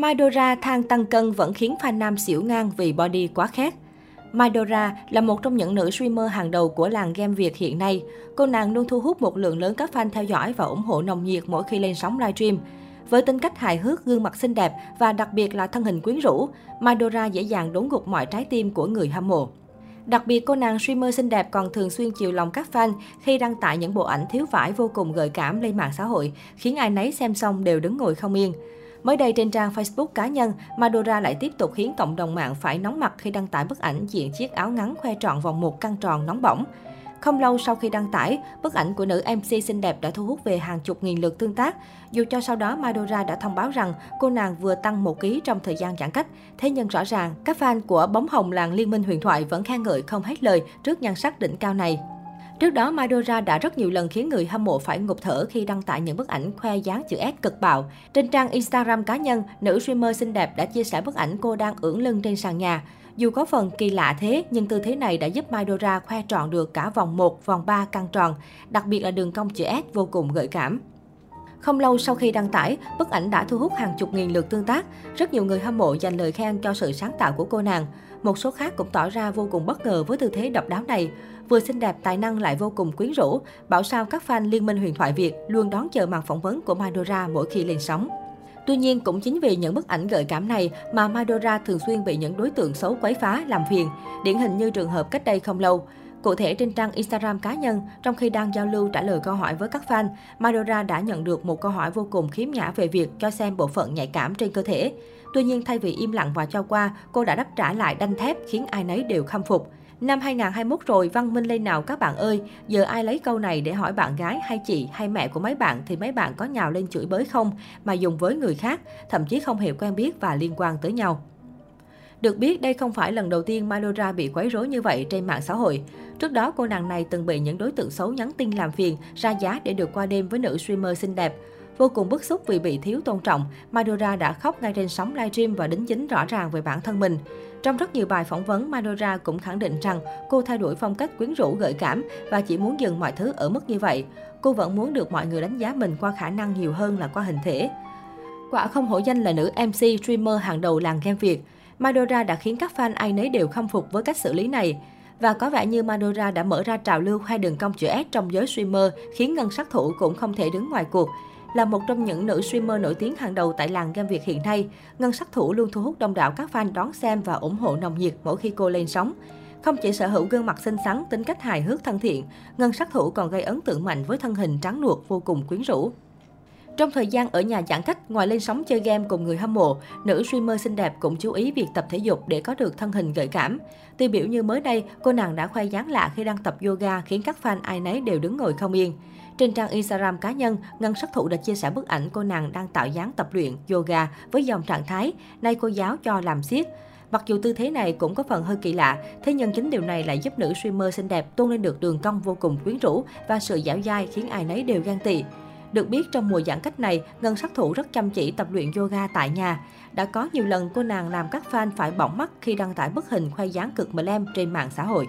Madora than tăng cân vẫn khiến fan nam xỉu ngang vì body quá khét. Madora là một trong những nữ streamer hàng đầu của làng game Việt hiện nay. Cô nàng luôn thu hút một lượng lớn các fan theo dõi và ủng hộ nồng nhiệt mỗi khi lên sóng livestream. Với tính cách hài hước, gương mặt xinh đẹp và đặc biệt là thân hình quyến rũ, Madora dễ dàng đốn gục mọi trái tim của người hâm mộ. Đặc biệt, cô nàng streamer xinh đẹp còn thường xuyên chiều lòng các fan khi đăng tải những bộ ảnh thiếu vải vô cùng gợi cảm lên mạng xã hội, khiến ai nấy xem xong đều đứng ngồi không yên. Mới đây trên trang Facebook cá nhân, Madora lại tiếp tục khiến cộng đồng mạng phải nóng mặt khi đăng tải bức ảnh diện chiếc áo ngắn khoe trọn vòng một căng tròn nóng bỏng. Không lâu sau khi đăng tải, bức ảnh của nữ MC xinh đẹp đã thu hút về hàng chục nghìn lượt tương tác. Dù cho sau đó Madora đã thông báo rằng cô nàng vừa tăng 1 kg trong thời gian giãn cách, thế nhưng rõ ràng các fan của bóng hồng làng Liên minh huyền thoại vẫn khen ngợi không hết lời trước nhan sắc đỉnh cao này. Trước đó, Madora đã rất nhiều lần khiến người hâm mộ phải ngục thở khi đăng tải những bức ảnh khoe dáng chữ S cực bạo. Trên trang Instagram cá nhân, nữ streamer xinh đẹp đã chia sẻ bức ảnh cô đang ưỡn lưng trên sàn nhà. Dù có phần kỳ lạ thế, nhưng tư thế này đã giúp Madora khoe trọn được cả vòng 1, vòng 3 căng tròn, đặc biệt là đường cong chữ S vô cùng gợi cảm. Không lâu sau khi đăng tải, bức ảnh đã thu hút hàng chục nghìn lượt tương tác. Rất nhiều người hâm mộ dành lời khen cho sự sáng tạo của cô nàng. Một số khác cũng tỏ ra vô cùng bất ngờ với tư thế độc đáo này. Vừa xinh đẹp, tài năng lại vô cùng quyến rũ. Bảo sao các fan Liên minh huyền thoại Việt luôn đón chờ màn phỏng vấn của Madora mỗi khi lên sóng. Tuy nhiên, cũng chính vì những bức ảnh gợi cảm này mà Madora thường xuyên bị những đối tượng xấu quấy phá, làm phiền. Điển hình như trường hợp cách đây không lâu. Cụ thể trên trang Instagram cá nhân, trong khi đang giao lưu trả lời câu hỏi với các fan, Madora đã nhận được một câu hỏi vô cùng khiếm nhã về việc cho xem bộ phận nhạy cảm trên cơ thể. Tuy nhiên, thay vì im lặng và cho qua, cô đã đáp trả lại đanh thép khiến ai nấy đều khâm phục. Năm 2021 rồi, văn minh lên nào các bạn ơi, giờ ai lấy câu này để hỏi bạn gái hay chị hay mẹ của mấy bạn thì mấy bạn có nhào lên chửi bới không mà dùng với người khác, thậm chí không hề quen biết và liên quan tới nhau. Được biết, đây không phải lần đầu tiên Malora bị quấy rối như vậy trên mạng xã hội. Trước đó, cô nàng này từng bị những đối tượng xấu nhắn tin làm phiền, ra giá để được qua đêm với nữ streamer xinh đẹp. Vô cùng bức xúc vì bị thiếu tôn trọng, Madora đã khóc ngay trên sóng livestream và đính chính rõ ràng về bản thân mình. Trong rất nhiều bài phỏng vấn, Madora cũng khẳng định rằng cô thay đổi phong cách quyến rũ gợi cảm và chỉ muốn dừng mọi thứ ở mức như vậy. Cô vẫn muốn được mọi người đánh giá mình qua khả năng nhiều hơn là qua hình thể. Quả không hổ danh là nữ MC streamer hàng đầu làng game Việt. Madora đã khiến các fan ai nấy đều khâm phục với cách xử lý này. Và có vẻ như Madora đã mở ra trào lưu khoe đường cong chữ S trong giới streamer, khiến ngân sát thủ cũng không thể đứng ngoài cuộc. Là một trong những nữ streamer nổi tiếng hàng đầu tại làng game Việt hiện nay, Ngân sát thủ luôn thu hút đông đảo các fan đón xem và ủng hộ nồng nhiệt mỗi khi cô lên sóng. Không chỉ sở hữu gương mặt xinh xắn, tính cách hài hước thân thiện, Ngân sát thủ còn gây ấn tượng mạnh với thân hình trắng nuột vô cùng quyến rũ. Trong thời gian ở nhà giãn cách, ngoài lên sóng chơi game cùng người hâm mộ, nữ streamer xinh đẹp cũng chú ý việc tập thể dục để có được thân hình gợi cảm. Tiêu biểu như mới đây, cô nàng đã khoe dáng lạ khi đang tập yoga khiến các fan ai nấy đều đứng ngồi không yên. Trên trang Instagram cá nhân, Ngân sắc thụ đã chia sẻ bức ảnh cô nàng đang tạo dáng tập luyện yoga với dòng trạng thái nay cô giáo cho làm siết. Mặc dù tư thế này cũng có phần hơi kỳ lạ, thế nhưng chính điều này lại giúp nữ streamer xinh đẹp tôn lên được đường cong vô cùng quyến rũ và sự dẻo dai khiến ai nấy đều ghen tị. Được biết trong mùa giãn cách này, Ngân sát thủ rất chăm chỉ tập luyện yoga tại nhà. Đã có nhiều lần cô nàng làm các fan phải bỏng mắt khi đăng tải bức hình khoe dáng cực mờ lem trên mạng xã hội.